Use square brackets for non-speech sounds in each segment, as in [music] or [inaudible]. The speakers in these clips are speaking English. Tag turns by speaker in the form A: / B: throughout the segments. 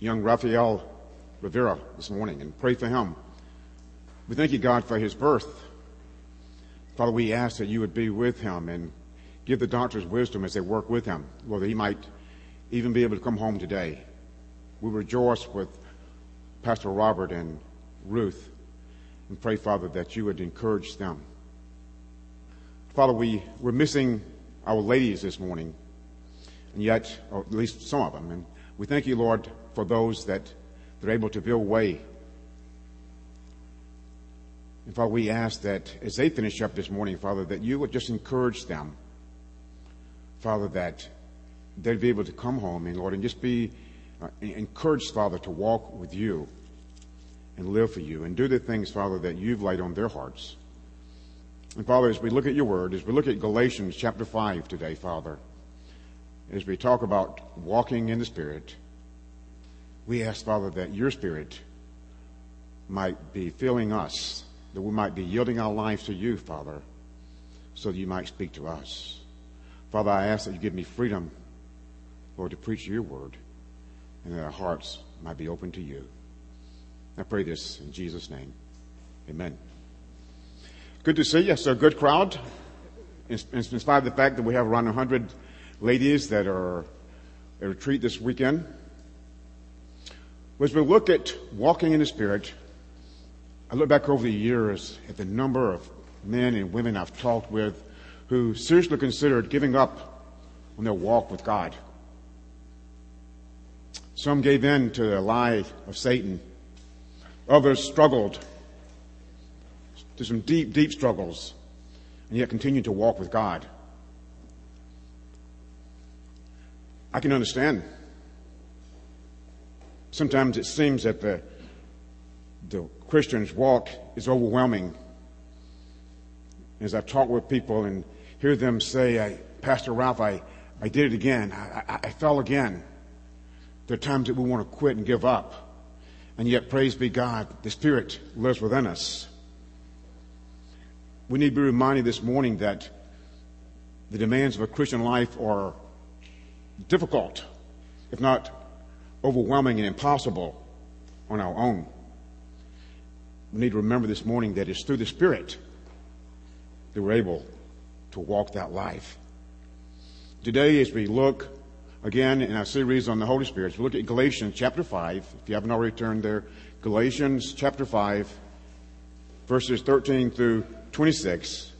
A: young Rafael Rivera this morning and pray for him. We thank you, God, for his birth. Father, we ask that you would be with him and give the doctors wisdom as they work with him, that he might even be able to come home today. We rejoice with Pastor Robert and Ruth and pray, Father, that you would encourage them. Father, we, we're missing our ladies this morning, and yet, or at least some of them, and we thank you, Lord, for those that they're able to build way. And Father, we ask that as they finish up this morning, Father, that you would just encourage them, Father, that they'd be able to come home and Lord, and just be uh, encouraged, Father, to walk with you and live for you and do the things, Father, that you've laid on their hearts. And Father, as we look at your word, as we look at Galatians chapter 5 today, Father, as we talk about walking in the Spirit, we ask, Father, that your Spirit might be filling us, that we might be yielding our lives to you, Father, so that you might speak to us. Father, I ask that you give me freedom, Lord, to preach your word, and that our hearts might be open to you. I pray this in Jesus' name. Amen. Good to see you. It's a good crowd. In, spite of the fact that we have around 100 ladies that are at retreat this weekend. As we look at walking in the Spirit, I look back over the years at the number of men and women I've talked with who seriously considered giving up on their walk with God. Some gave in to the lie of Satan. Others struggled to some deep, deep struggles, and yet continued to walk with God. I can understand. Sometimes it seems that the, the Christian's walk is overwhelming. As I've talked with people and hear them say, I, Pastor Ralph, I, I did it again. I, I, I fell again. There are times that we want to quit and give up. And yet, praise be God, the Spirit lives within us. We need to be reminded this morning that the demands of a Christian life are difficult, if not overwhelming and impossible on our own. We need to remember this morning that it's through the Spirit that we're able to walk that life. Today, as we look again in our series on the Holy Spirit, we look at Galatians chapter 5. If you haven't already turned there, Galatians chapter 5, verses 13 through 26.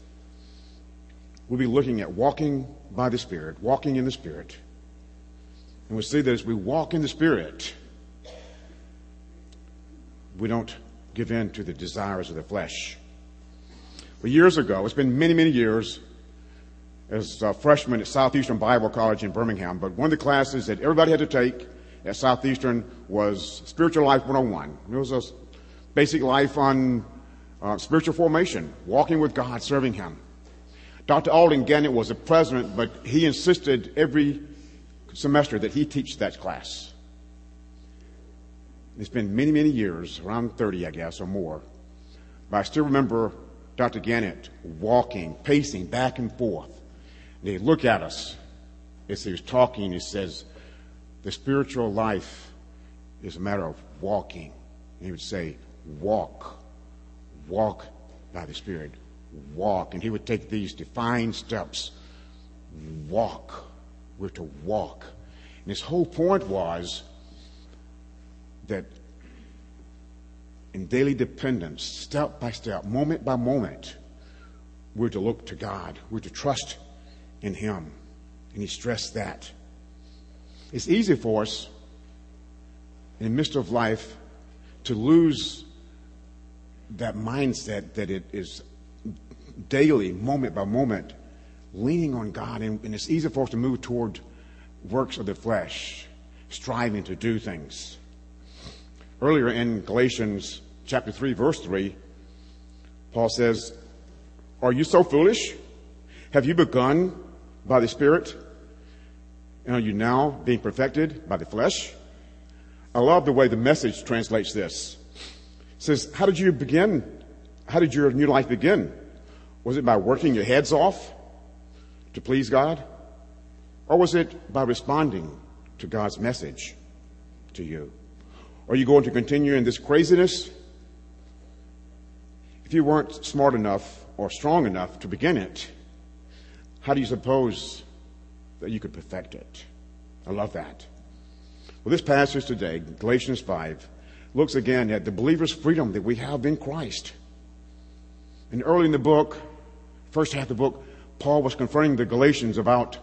A: We'll be looking at walking by the Spirit, walking in the Spirit. And we see that as we walk in the Spirit, we don't give in to the desires of the flesh. Years ago, it's been many, many years, as a freshman at Southeastern Bible College in Birmingham, but one of the classes that everybody had to take at Southeastern was Spiritual Life 101. It was a basic life on uh, spiritual formation, walking with God, serving Him. Dr. Alden Gannett was the president, but he insisted every semester that he teach that class. It's been many, many years, around 30, I guess, or more. But I still remember Dr. Gannett walking, pacing back and forth. And he'd look at us as he was talking. He says, the spiritual life is a matter of walking. And he would say, walk, walk by the Spirit, walk. And he would take these defined steps, walk we're to walk. And his whole point was that in daily dependence, step by step, moment by moment, we're to look to God. We're to trust in Him. And he stressed that. It's easy for us in the midst of life to lose that mindset that it is daily, moment by moment, leaning on God, and, and, it's easy for us to move toward works of the flesh, striving to do things. Earlier in Galatians chapter 3, verse 3, Paul says, Are you so foolish? Have you begun by the Spirit? And are you now being perfected by the flesh? I love the way the message translates this. It says, How did you begin? How did your new life begin? Was it by working your heads off? To please God? Or was it by responding to God's message to you? Are you going to continue in this craziness? If you weren't smart enough or strong enough to begin it, how do you suppose that you could perfect it? I love that. Well, this passage today, Galatians 5, looks again at the believer's freedom that we have in Christ. And early in the book, first half of the book, Paul was confronting the Galatians about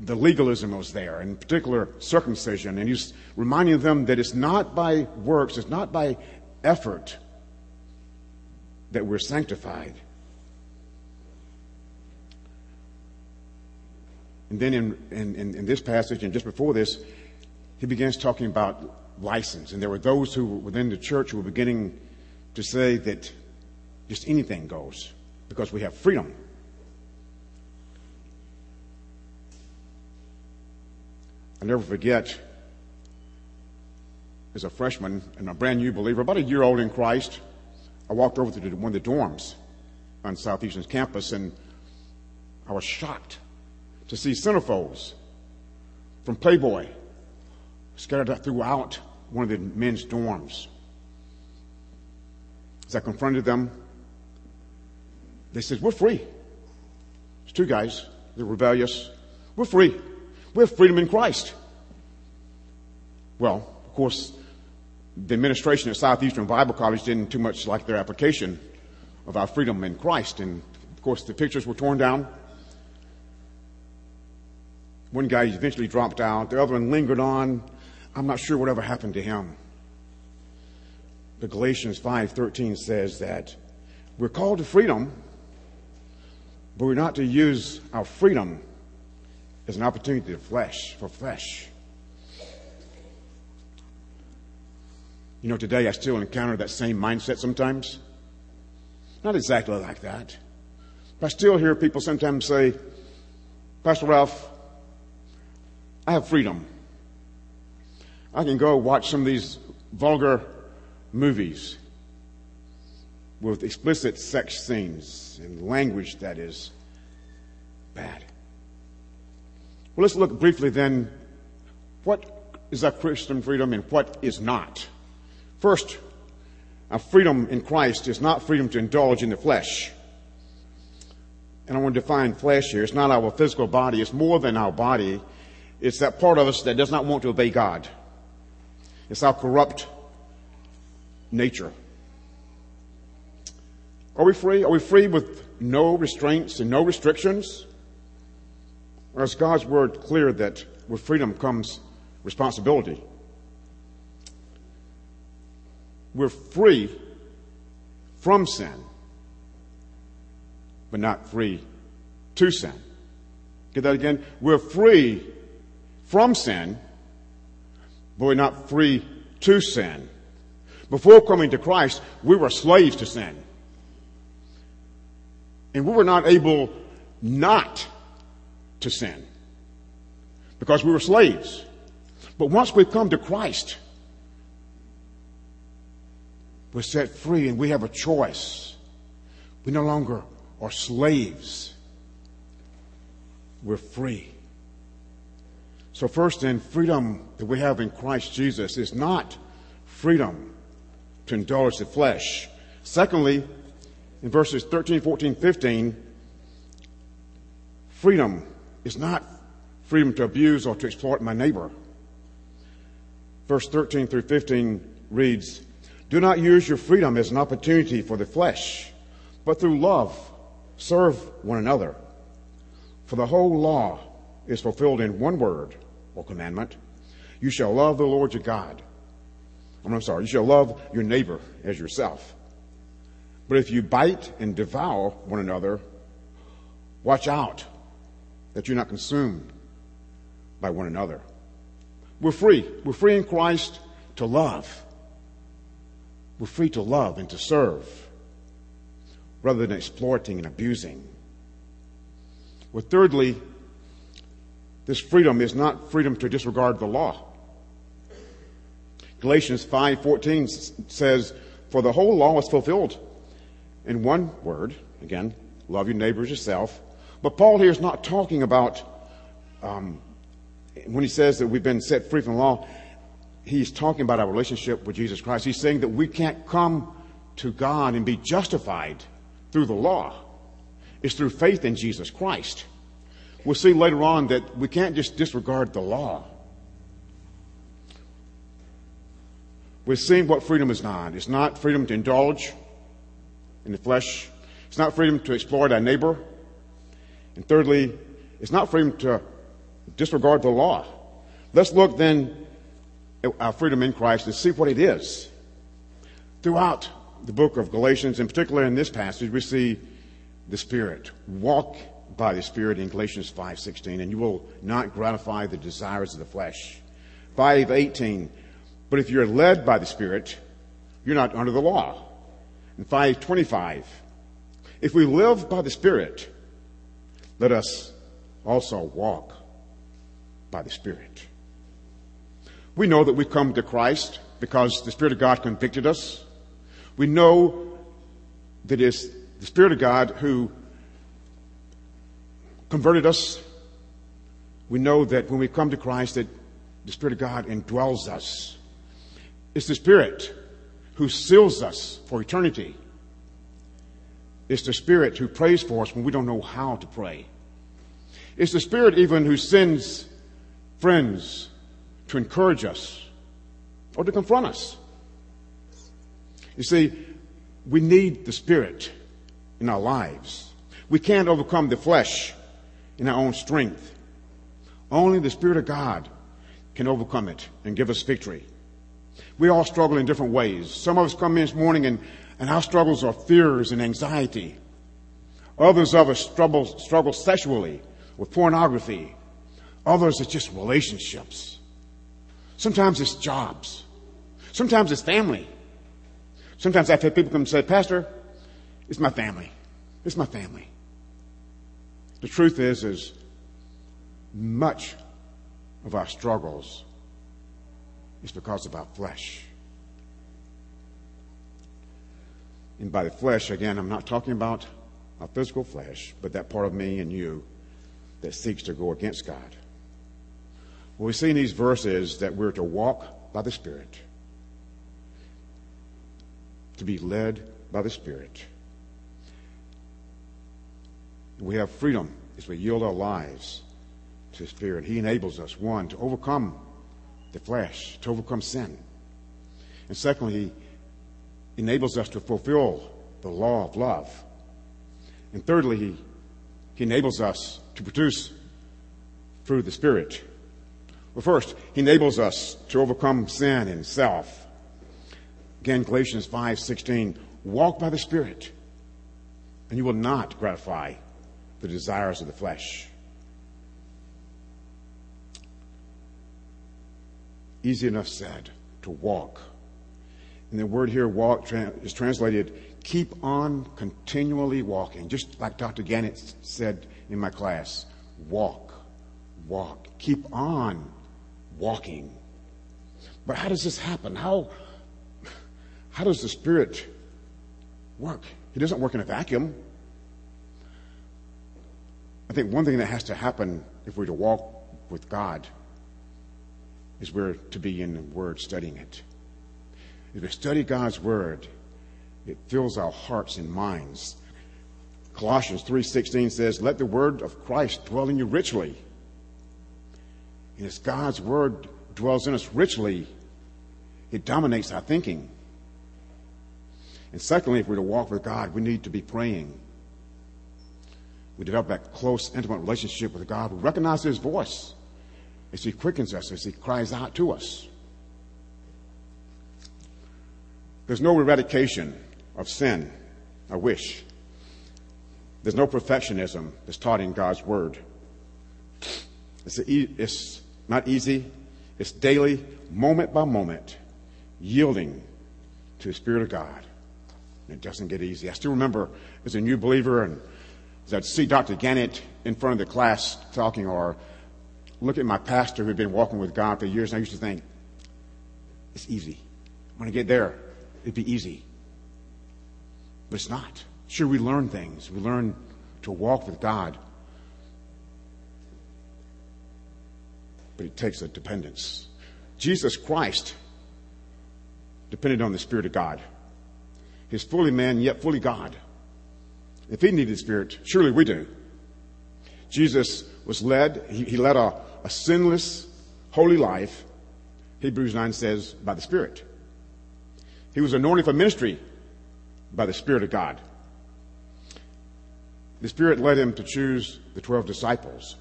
A: the legalism was there, in particular circumcision, and he's reminding them that it's not by works, it's not by effort that we're sanctified. And then in, in, in, this passage, and just before this, he begins talking about license. And there were those who within the church who were beginning to say that just anything goes because we have freedom. I'll never forget, as a freshman and a brand new believer, about a year old in Christ, I walked over to one of the dorms on Southeastern's campus and I was shocked to see centerfolds from Playboy scattered throughout one of the men's dorms. As I confronted them, they said, We're free. It's two guys, they're rebellious. We're free. We have freedom in Christ. Well, of course, the administration at Southeastern Bible College didn't too much like their application of our freedom in Christ. And of course, the pictures were torn down. One guy eventually dropped out. The other one lingered on. I'm not sure whatever happened to him. But Galatians 5:13 says that we're called to freedom, but we're not to use our freedom as an opportunity to flesh for flesh. You know, today I still encounter that same mindset sometimes. Not exactly like that. But I still hear people sometimes say, Pastor Ralph, I have freedom. I can go watch some of these vulgar movies with explicit sex scenes and language that is bad. Well, let's look briefly then what is a Christian freedom and what is not. First, a freedom in Christ is not freedom to indulge in the flesh. And I want to define flesh here. It's not our physical body. It's more than our body. It's that part of us that does not want to obey God. It's our corrupt nature. Are we free? Are we free with no restraints and no restrictions? Or is God's word clear that with freedom comes responsibility? We're free from sin, but not free to sin. Get that again? We're free from sin, but we're not free to sin. Before coming to Christ, we were slaves to sin. And we were not able not to sin because we were slaves. But once we've come to Christ, we're set free and we have a choice. We no longer are slaves. We're free. So, first, then, freedom that we have in Christ Jesus is not freedom to indulge the flesh. Secondly, in verses 13, 14, 15, freedom is not freedom to abuse or to exploit my neighbor. Verse 13 through 15 reads, Do not use your freedom as an opportunity for the flesh, but through love serve one another. For the whole law is fulfilled in one word or commandment. You shall love the Lord your God. I'm sorry, you shall love your neighbor as yourself. But if you bite and devour one another, watch out that you're not consumed by one another. We're free. We're free in Christ to love. We're free to love and to serve rather than exploiting and abusing. Well, thirdly, this freedom is not freedom to disregard the law. Galatians 5:14 says, "For the whole law is fulfilled in one word, again, love your neighbors yourself, but Paul here is not talking about, um, when he says that we've been set free from the law, he's talking about our relationship with Jesus Christ. He's saying that we can't come to God and be justified through the law. It's through faith in Jesus Christ. We'll see later on that we can't just disregard the law. We're seeing what freedom is not. It's not freedom to indulge in the flesh. It's not freedom to exploit our neighbor. And thirdly, it's not freedom to disregard the law. Let's look then at our freedom in Christ and see what it is. Throughout the book of Galatians, in particular in this passage, we see the Spirit. Walk by the Spirit in Galatians 5.16, and you will not gratify the desires of the flesh. 5.18, but if you're led by the Spirit, you're not under the law. And 5.25, if we live by the Spirit, let us also walk by the Spirit. We know that we've come to Christ because the Spirit of God convicted us. We know that it's the Spirit of God who converted us. We know that when we come to Christ that the Spirit of God indwells us. It's the Spirit who seals us for eternity. It's the Spirit who prays for us when we don't know how to pray. It's the Spirit even who sends friends to encourage us or to confront us. You see, we need the Spirit in our lives. We can't overcome the flesh in our own strength. Only the Spirit of God can overcome it and give us victory. We all struggle in different ways. Some of us come in this morning and, and our struggles are fears and anxiety. Others of us struggle, struggle sexually with pornography. Others it's just relationships. Sometimes it's jobs. Sometimes it's family. Sometimes I've had people come and say, Pastor, it's my family. It's my family. The truth is, is much of our struggles is because of our flesh. And by the flesh, again, I'm not talking about our physical flesh, but that part of me and you that seeks to go against God. What we see in these verses that we're to walk by the Spirit, to be led by the Spirit. We have freedom as we yield our lives to the Spirit. He enables us, one, to overcome the flesh, to overcome sin. And secondly, enables us to fulfill the law of love. And thirdly, He, he enables us to produce through the Spirit. Well, first, He enables us to overcome sin and self. Again, Galatians 5:16, walk by the Spirit, and you will not gratify the desires of the flesh. Easy enough said to walk. And the word here, walk, is translated keep on continually walking. Just like Dr. Gannett said in my class, walk, walk, keep on walking. But how does this happen? How, how does the Spirit work? He doesn't work in a vacuum. I think one thing that has to happen if we're to walk with God is we're to be in the Word studying it. If we study God's Word, it fills our hearts and minds. Colossians 3.16 says, let the word of Christ dwell in you richly. And as God's word dwells in us richly, it dominates our thinking. And secondly, if we're to walk with God, we need to be praying. We develop that close, intimate relationship with God. We recognize His voice as He quickens us, as He cries out to us. There's no eradication of sin, I wish. There's no perfectionism that's taught in God's Word. It's, it's not easy. It's daily, moment by moment, yielding to the Spirit of God. And it doesn't get easy. I still remember as a new believer and as I'd see Dr. Gannett in front of the class talking or look at my pastor who had been walking with God for years, and I used to think, it's easy. When I get there, it'd be easy. But it's not. Sure, we learn things. We learn to walk with God. But it takes a dependence. Jesus Christ depended on the Spirit of God. He's fully man, yet fully God. If he needed the Spirit, surely we do. Jesus was led, he, he led a, a sinless, holy life, Hebrews 9 says, by the Spirit. He was anointed for ministry by the Spirit of God. The Spirit led him to choose the 12 disciples.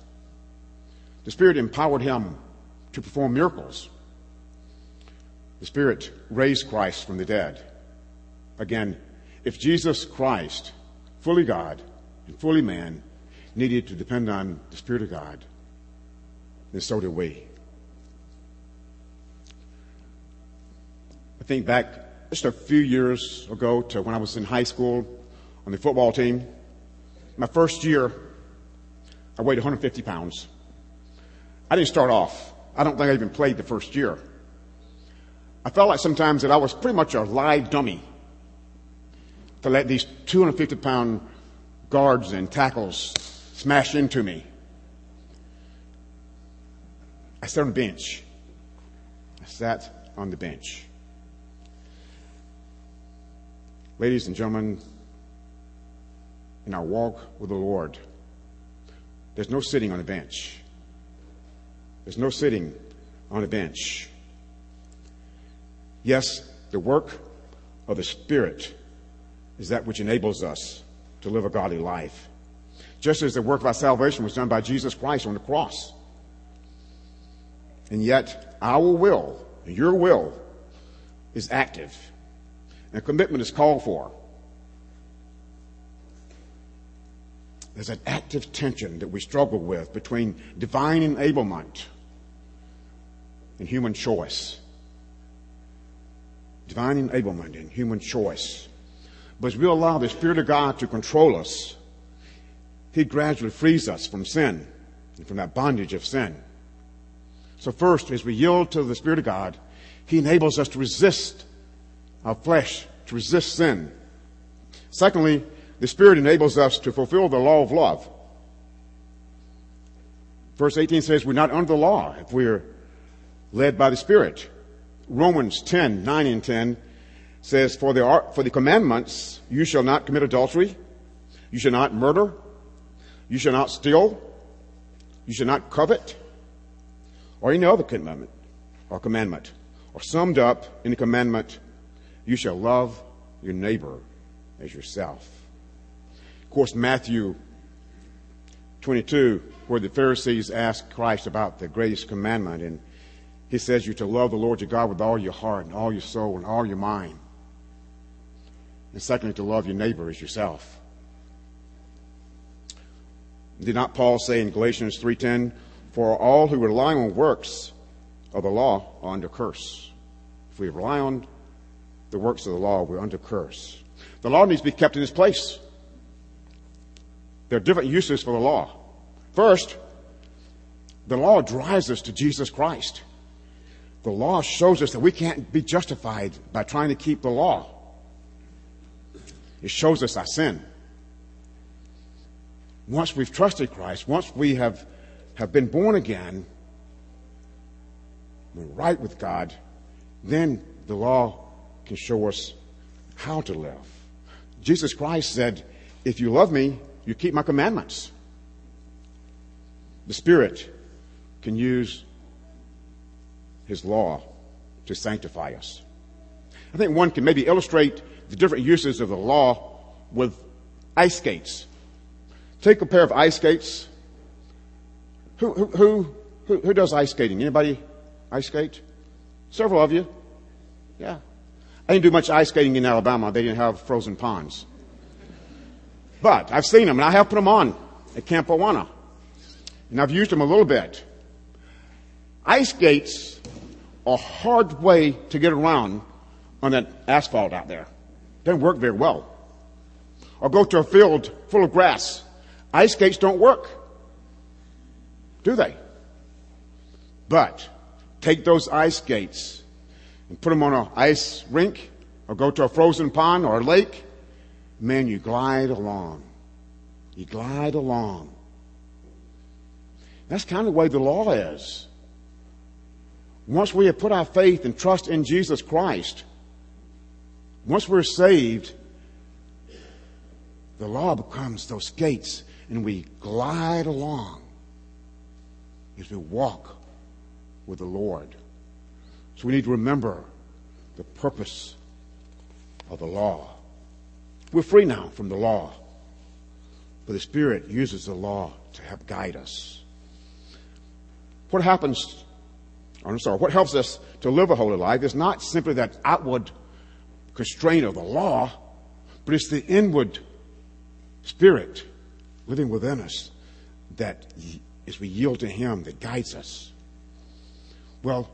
A: The Spirit empowered him to perform miracles. The Spirit raised Christ from the dead. Again, if Jesus Christ, fully God and fully man, needed to depend on the Spirit of God, then so do we. I think back just a few years ago to when I was in high school on the football team. My first year, I weighed 150 pounds. I didn't start off. I don't think I even played the first year. I felt like sometimes that I was pretty much a live dummy to let these 250 pound guards and tackles smash into me. I sat on the bench. I sat on the bench. Ladies and gentlemen, in our walk with the Lord, there's no sitting on a bench. There's no sitting on a bench. Yes, the work of the Spirit is that which enables us to live a godly life. Just as the work of our salvation was done by Jesus Christ on the cross. And yet, our will, your will, is active. And commitment is called for. There's an active tension that we struggle with between divine enablement and human choice. Divine enablement and human choice. But as we allow the Spirit of God to control us, He gradually frees us from sin and from that bondage of sin. So first, as we yield to the Spirit of God, He enables us to resist our flesh, to resist sin. Secondly, the Spirit enables us to fulfill the law of love. Verse 18 says we're not under the law if we're led by the Spirit. Romans 10, 9 and 10 says, for the, for the commandments, you shall not commit adultery, you shall not murder, you shall not steal, you shall not covet, or any other commandment or commandment, or summed up in the commandment, you shall love your neighbor as yourself. Of course, Matthew 22, where the Pharisees asked Christ about the greatest commandment, and he says you're to love the Lord your God with all your heart and all your soul and all your mind. And secondly, to love your neighbor as yourself. Did not Paul say in Galatians 3:10, "For all who rely on works of the law are under curse." If we rely on the works of the law, we're under curse. The law needs to be kept in its place. There are different uses for the law. First, the law drives us to Jesus Christ. The law shows us that we can't be justified by trying to keep the law. It shows us our sin. Once we've trusted Christ, once we have, have been born again, we're right with God, then the law can show us how to live. Jesus Christ said, If you love me, you keep my commandments. The Spirit can use His law to sanctify us. I think one can maybe illustrate the different uses of the law with ice skates. Take a pair of ice skates. Who, who, who, who does ice skating? Anybody ice skate? Several of you. Yeah. I didn't do much ice skating in Alabama. They didn't have frozen ponds. But I've seen them and I have put them on at Camp Awana. And I've used them a little bit. Ice skates are a hard way to get around on that asphalt out there. Doesn't work very well. Or go to a field full of grass. Ice skates don't work. Do they? But take those ice skates and put them on an ice rink or go to a frozen pond or a lake. Man, you glide along. You glide along. That's kind of the way the law is. Once we have put our faith and trust in Jesus Christ, once we're saved, the law becomes those gates and we glide along as we walk with the Lord. So we need to remember the purpose of the law. We're free now from the law, but the Spirit uses the law to help guide us. What happens, I'm sorry, what helps us to live a holy life is not simply that outward constraint of the law, but it's the inward spirit living within us that as we yield to Him that guides us. Well,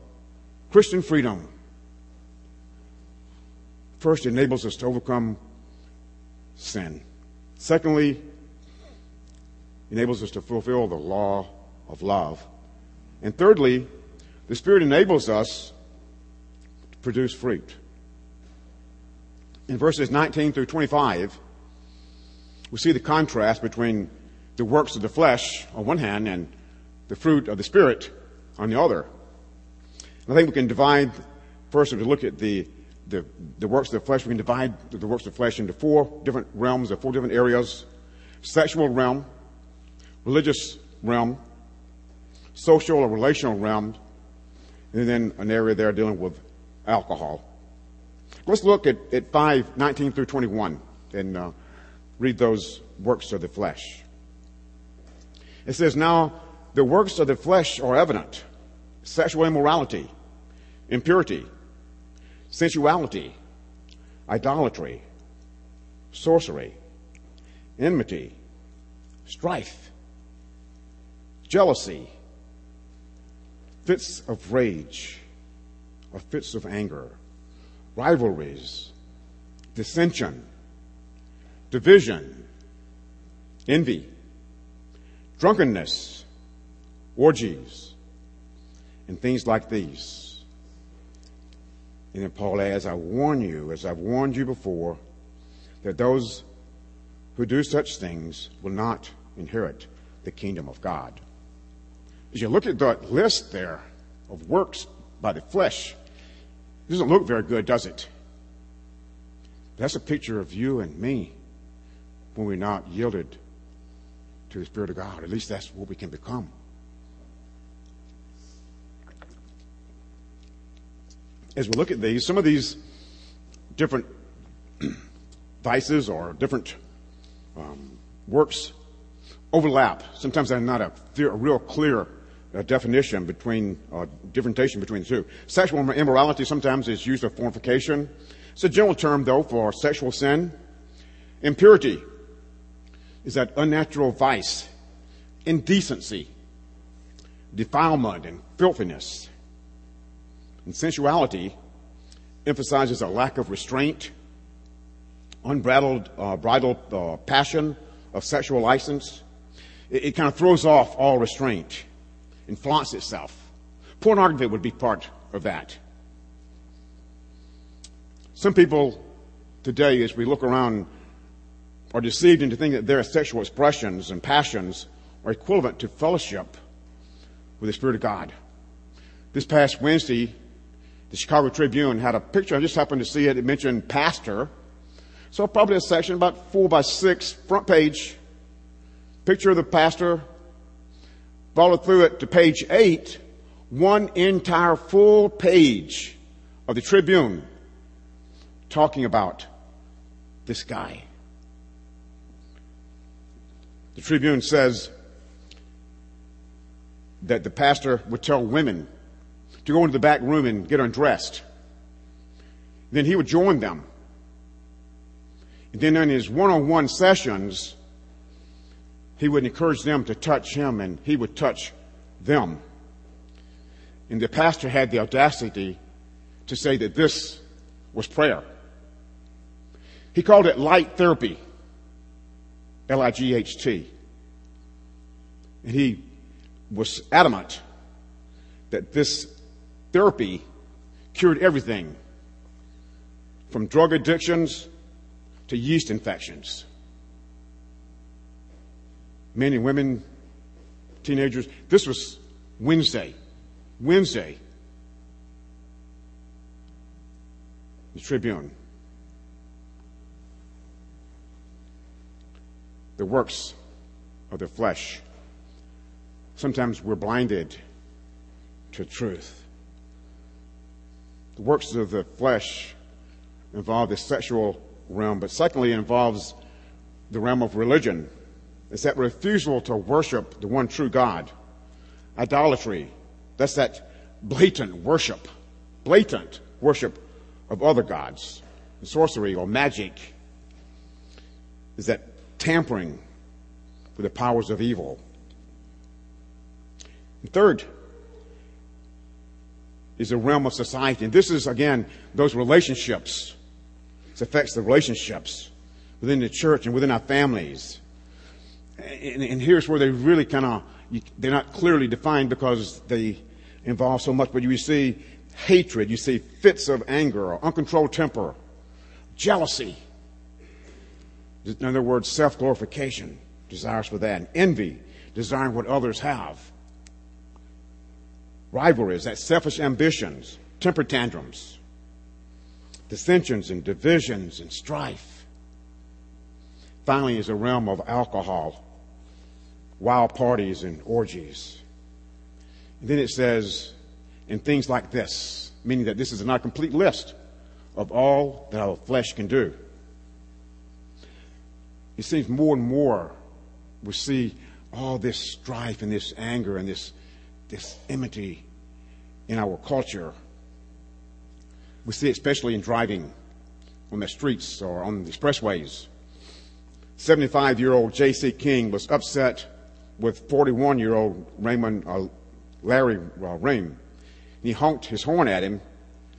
A: Christian freedom first enables us to overcome sin. Secondly, enables us to fulfill the law of love. And thirdly, the Spirit enables us to produce fruit. In verses 19 through 25, we see the contrast between the works of the flesh on one hand and the fruit of the Spirit on the other. And I think we can divide, first, if we look at the, the, the works of the flesh, we can divide the works of the flesh into four different realms or four different areas. Sexual realm, religious realm, social or relational realm, and then an area there dealing with alcohol. Let's look at, at 5, 19 through 21 and uh, read those works of the flesh. It says, Now the works of the flesh are evident sexual immorality, impurity, sensuality, idolatry, sorcery, enmity, strife, jealousy, fits of rage, or fits of anger, rivalries, dissension, division, envy, drunkenness, orgies, and things like these. And then Paul adds, I warn you, as I've warned you before, that those who do such things will not inherit the kingdom of God. As you look at that list there of works by the flesh, it doesn't look very good, does it? That's a picture of you and me when we're not yielded to the Spirit of God. At least that's what we can become. As we look at these, some of these different [clears throat] vices or different um, works overlap. Sometimes they're not a, a real clear uh, definition between, uh, differentiation between the two. Sexual immorality sometimes is used of fornication. It's a general term, though, for sexual sin. Impurity is that unnatural vice, indecency, defilement, and filthiness. And sensuality emphasizes a lack of restraint, unbridled uh, bridled, uh, passion of sexual license. It, it kind of throws off all restraint and flaunts itself. Pornography would be part of that. Some people today, as we look around, are deceived into thinking that their sexual expressions and passions are equivalent to fellowship with the Spirit of God. This past Wednesday, the Chicago Tribune had a picture. I just happened to see it. It mentioned pastor. So probably a section about four by six, front page, picture of the pastor Followed through it to page eight, one entire full page of the Tribune talking about this guy. The Tribune says that the pastor would tell women to go into the back room and get undressed. Then he would join them. And then in his one-on-one sessions, he would encourage them to touch him and he would touch them. And the pastor had the audacity to say that this was prayer. He called it light therapy. L-I-G-H-T. And he was adamant that this therapy cured everything from drug addictions to yeast infections men and women, teenagers. This was Wednesday. Wednesday. the Tribune. The works of the flesh. Sometimes we're blinded to truth. The works of the flesh involve the sexual realm, but secondly, it involves the realm of religion. It's that refusal to worship the one true God. Idolatry. That's that blatant worship, blatant worship of other gods. And sorcery or magic is that tampering with the powers of evil. And third is the realm of society. And this is, again, those relationships. It affects the relationships within the church and within our families. And, and here's where they really kind of, they're not clearly defined because they involve so much, but you see hatred, you see fits of anger or uncontrolled temper, jealousy. In other words, self glorification, desires for that, and envy, desiring what others have. Rivalries, that selfish ambitions, temper tantrums, dissensions and divisions and strife. Finally, is a realm of alcohol, wild parties and orgies. And then it says, and things like this, meaning that this is not a complete list of all that our flesh can do. It seems more and more we see all this strife and this anger and this, this enmity in our culture. We see it especially in driving on the streets or on the expressways. 75 year old J.C. King was upset with 41 year old Raymond, uh, Larry uh, Rehm he honked his horn at him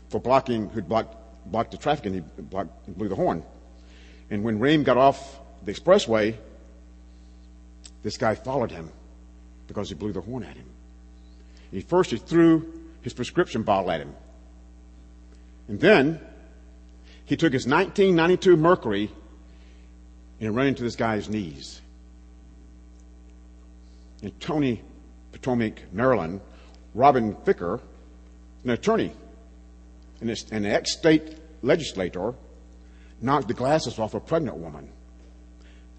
A: for blocking, who'd blocked, blocked the traffic and he, blocked, blew the horn. And when Rehm got off the expressway, this guy followed him because he blew the horn at him. He first he threw his prescription bottle at him. And then he took his 1992 Mercury and ran into this guy's knees. In Tony, Potomac, Maryland, Robin Ficker an attorney, and an ex-state legislator, knocked the glasses off a pregnant woman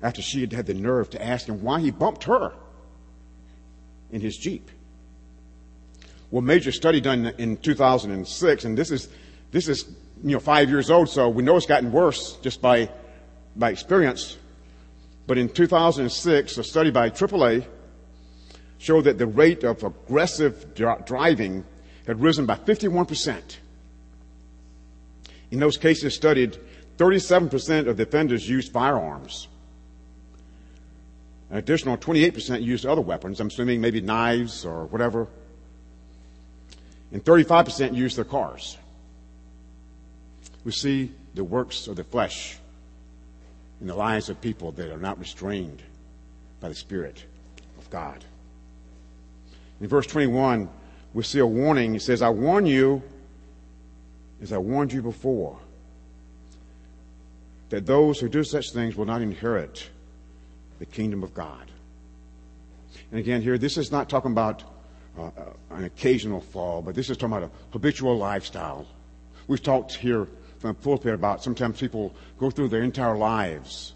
A: after she had had the nerve to ask him why he bumped her in his Jeep. Well, major study done in 2006, and this is, this is, you know, five years old, so we know it's gotten worse just by, by experience. But in 2006, a study by AAA showed that the rate of aggressive driving had risen by 51%. In those cases studied, 37% of the offenders used firearms. An additional 28% used other weapons, I'm assuming maybe knives or whatever. And 35% use their cars. We see the works of the flesh in the lives of people that are not restrained by the Spirit of God. In verse 21, we see a warning. He says, I warn you, as I warned you before, that those who do such things will not inherit the kingdom of God. And again, here, this is not talking about Uh, uh, an occasional fall, but this is talking about a habitual lifestyle. We've talked here from the pulpit about sometimes people go through their entire lives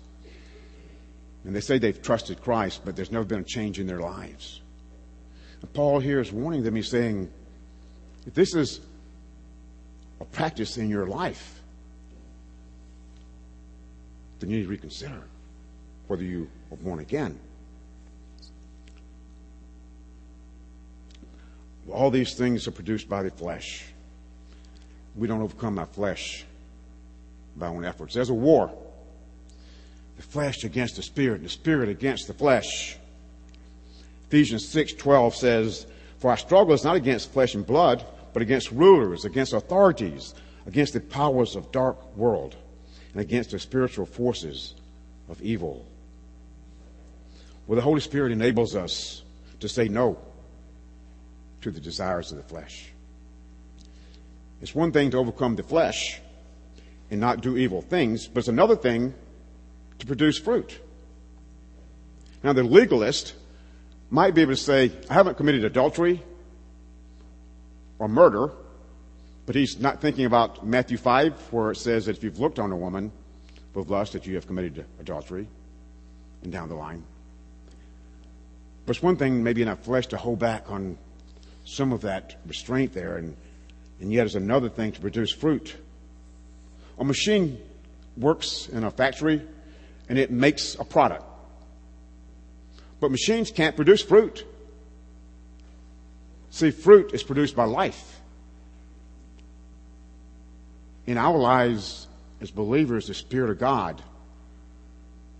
A: and they say they've trusted Christ, but there's never been a change in their lives. And Paul here is warning them. He's saying, if this is a practice in your life, then you need to reconsider whether you are born again. All these things are produced by the flesh. We don't overcome our flesh by our own efforts. There's a war. The flesh against the spirit, and the spirit against the flesh. Ephesians 6:12 says, "For our struggle is not against flesh and blood, but against rulers, against authorities, against the powers of dark world, and against the spiritual forces of evil." Well, the Holy Spirit enables us to say no to the desires of the flesh. It's one thing to overcome the flesh and not do evil things, but it's another thing to produce fruit. Now, the legalist might be able to say, I haven't committed adultery or murder, But he's not thinking about Matthew 5, where it says that if you've looked on a woman with lust, that you have committed adultery, and down the line. But it's one thing, maybe in our flesh, to hold back on some of that restraint there, and, and yet it's another thing to produce fruit. A machine works in a factory and it makes a product. But machines can't produce fruit. See, fruit is produced by life. In our lives as believers, the Spirit of God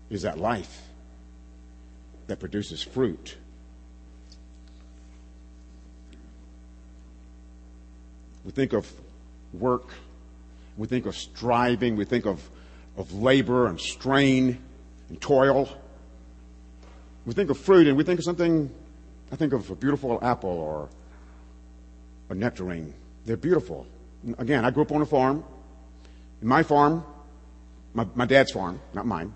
A: is that life that produces fruit. We think of work, we think of striving, we think of, of labor and strain and toil. We think of fruit and we think of something, I think of a beautiful apple or a nectarine. They're beautiful. Again, I grew up on a farm. In my farm, my, my dad's farm, not mine,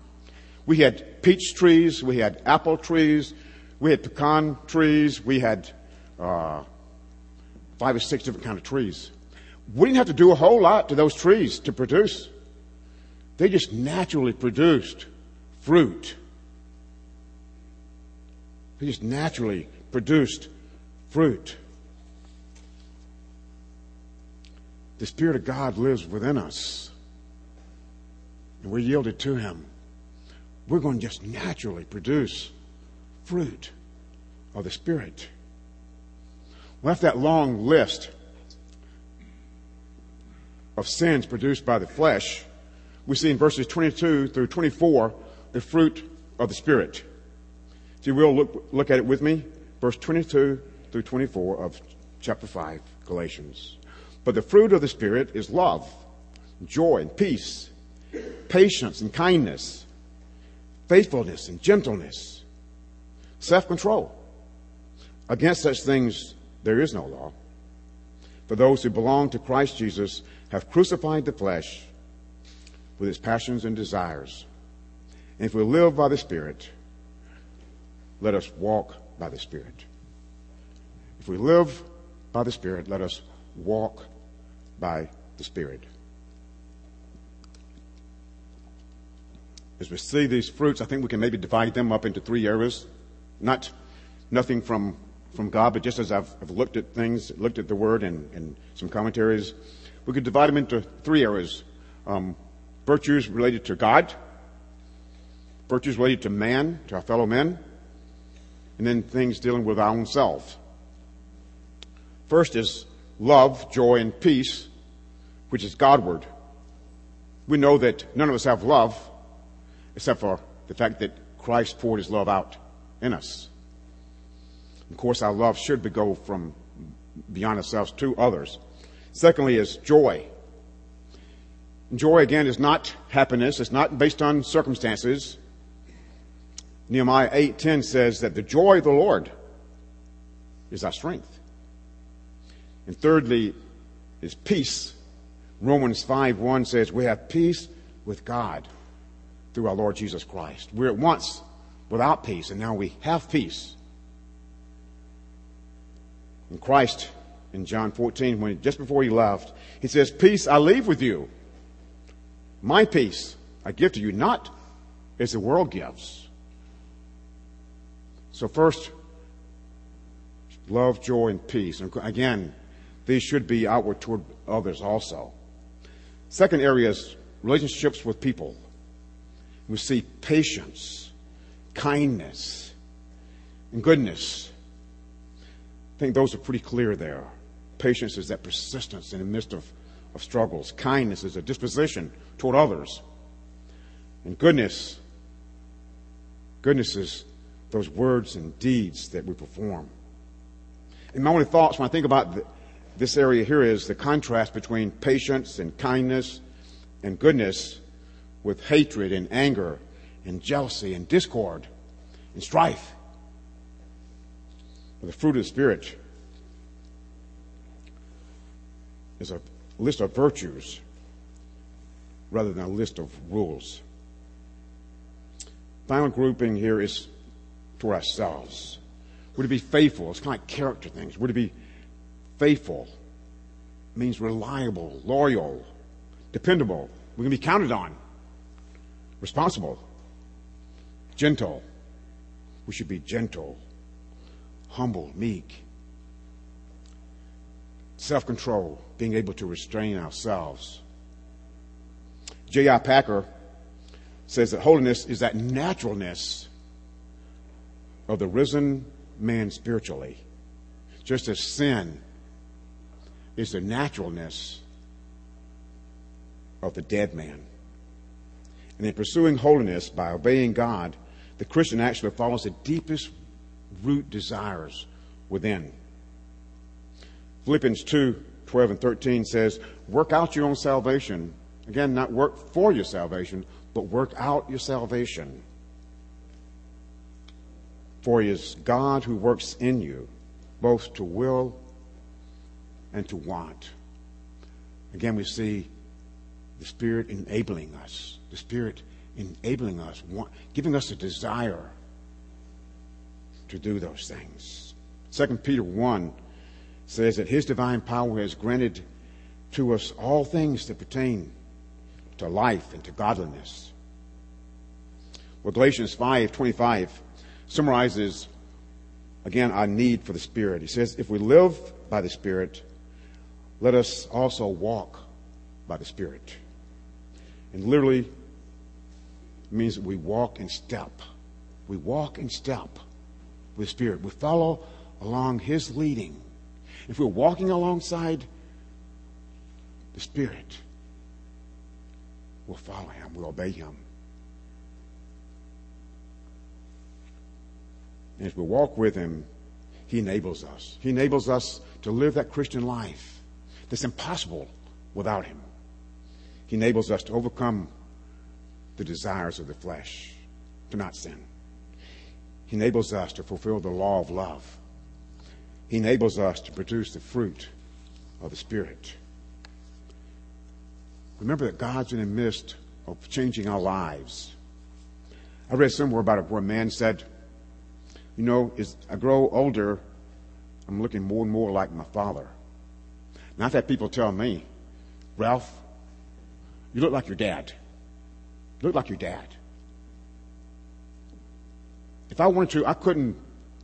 A: we had peach trees, we had apple trees, we had pecan trees, we had uh, five or six different kind of trees. We didn't have to do a whole lot to those trees to produce. They just naturally produced fruit. They just naturally produced fruit. The Spirit of God lives within us. And we're yielded to Him. We're going to just naturally produce fruit of the Spirit. After that long list of sins produced by the flesh, we see in verses 22 through 24 the fruit of the Spirit. So you will look, look at it with me. Verse 22 through 24 of chapter 5, Galatians. But the fruit of the Spirit is love, joy, and peace, patience, and kindness, faithfulness, and gentleness, self control. Against such things there is no law. For those who belong to Christ Jesus have crucified the flesh with its passions and desires. And if we live by the Spirit, let us walk by the Spirit. If we live by the Spirit, let us walk by the Spirit. As we see these fruits, I think we can maybe divide them up into three areas. Not nothing from, from God, but just as I've, I've looked at things, looked at the Word and, and some commentaries, we could divide them into three areas. Um, virtues related to God, virtues related to man, to our fellow men, and then things dealing with our own self. First is love, joy, and peace, which is Godward. We know that none of us have love except for the fact that Christ poured his love out in us. Of course, our love should go from beyond ourselves to others. Secondly is joy. Joy again is not happiness. It's not based on circumstances. Nehemiah 8:10 says that the joy of the Lord is our strength. And thirdly is peace. Romans 5:1 says we have peace with God through our Lord Jesus Christ. We're at once without peace and now we have peace. In Christ in John 14 when just before he left, he says, "Peace I leave with you. My peace I give to you, not as the world gives." So first love, joy, and peace. And again, these should be outward toward others also. Second area is relationships with people. We see patience, kindness, and goodness. I think those are pretty clear there. Patience is that persistence in the midst of, of struggles. Kindness is a disposition toward others. And goodness, goodness is those words and deeds that we perform. And my only thoughts when I think about the, this area here is the contrast between patience and kindness and goodness with hatred and anger and jealousy and discord and strife. The fruit of the Spirit is a list of virtues rather than a list of rules. Final grouping here is to ourselves. We're to be faithful. It's kind of like character things. We're to be faithful means reliable, loyal, dependable. We can be counted on, responsible, gentle. We should be gentle, humble, meek, self control, being able to restrain ourselves. J.I. Packer says that holiness is that naturalness of the risen man spiritually, just as sin is the naturalness of the dead man. And in pursuing holiness by obeying God, the Christian actually follows the deepest root desires within. Philippians 2 12 and 13 says, Work out your own salvation. Again, not work for your salvation, but work out your salvation. For it is God who works in you, both to will and to want. Again, we see the Spirit enabling us, the Spirit enabling us, giving us a desire to do those things. 2 Peter 1 says that His divine power has granted to us all things that pertain to life and to godliness. Well, Galatians 5:25 summarizes again our need for the Spirit. He says, "If we live by the Spirit, let us also walk by the Spirit." And literally means we walk in step. We walk in step with Spirit. We follow along His leading. If we're walking alongside the Spirit, we'll follow Him, we'll obey Him. And as we walk with Him, He enables us. He enables us to live that Christian life that's impossible without Him. He enables us to overcome the desires of the flesh, to not sin. He enables us to fulfill the law of love. He enables us to produce the fruit of the Spirit. Remember that God's in the midst of changing our lives. I read somewhere about it where a man said, You know, as I grow older, I'm looking more and more like my father. Not that people tell me, Ralph, you look like your dad. You look like your dad. If I wanted to, I couldn't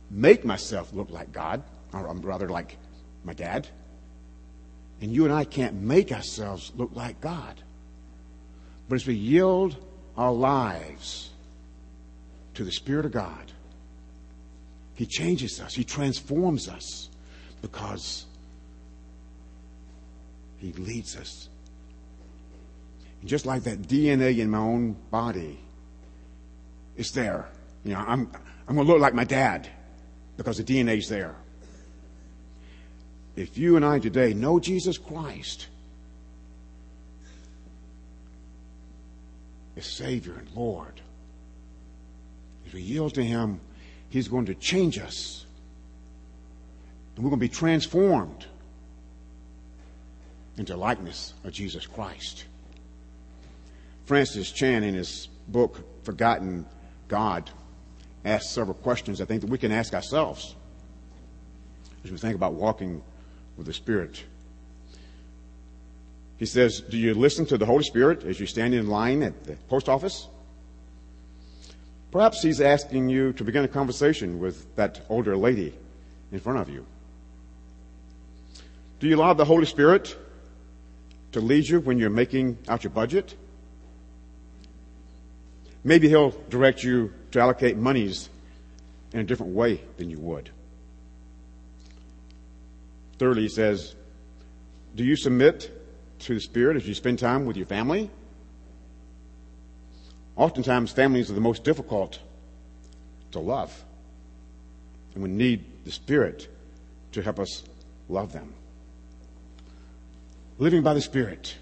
A: make myself look like God, or rather like my dad. And you and I can't make ourselves look like God. But as we yield our lives to the Spirit of God, He changes us, He transforms us because He leads us. And just like that DNA in my own body, it's there. You know, I'm, I'm going to look like my dad because the DNA's there. If you and I today know Jesus Christ as Savior and Lord, as we yield to Him, He's going to change us. And we're going to be transformed into likeness of Jesus Christ. Francis Chan, in his book, Forgotten God, asked several questions I think that we can ask ourselves as we think about walking with the Spirit. He says, Do you listen to the Holy Spirit as you stand in line at the post office? Perhaps he's asking you to begin a conversation with that older lady in front of you. Do you allow the Holy Spirit to lead you when you're making out your budget? Maybe he'll direct you to allocate monies in a different way than you would. Thirdly, he says, Do you submit to the Spirit as you spend time with your family? Oftentimes, families are the most difficult to love. And we need the Spirit to help us love them. Living by the Spirit.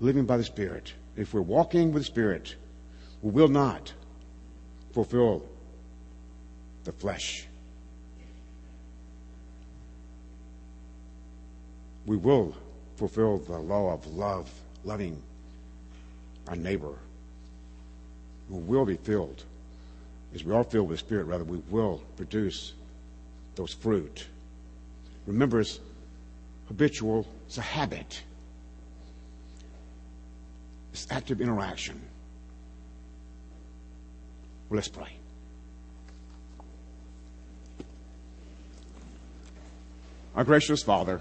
A: Living by the Spirit. If we're walking with the Spirit, we will not fulfill the flesh. We will fulfill the law of love, loving our neighbor. We will be filled, as we are filled with Spirit, rather, we will produce those fruit. Remember, as habitual, it's a habit. It's active interaction. Well, let's pray. Our gracious Father,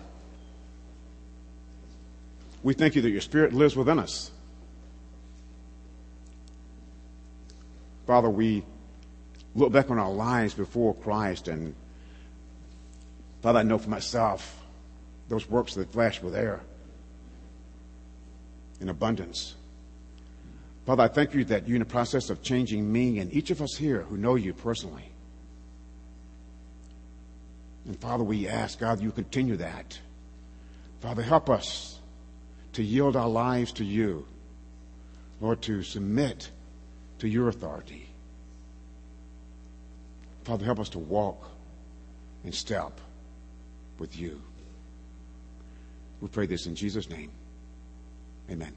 A: we thank you that your Spirit lives within us. Father, we look back on our lives before Christ, and Father, I know for myself, those works of the flesh were there in abundance. Father, I thank you that you're in the process of changing me and each of us here who know you personally. And Father, we ask, God, you continue that. Father, help us to yield our lives to you. Lord, to submit to your authority. Father, help us to walk in step with you. We pray this in Jesus' name. Amen.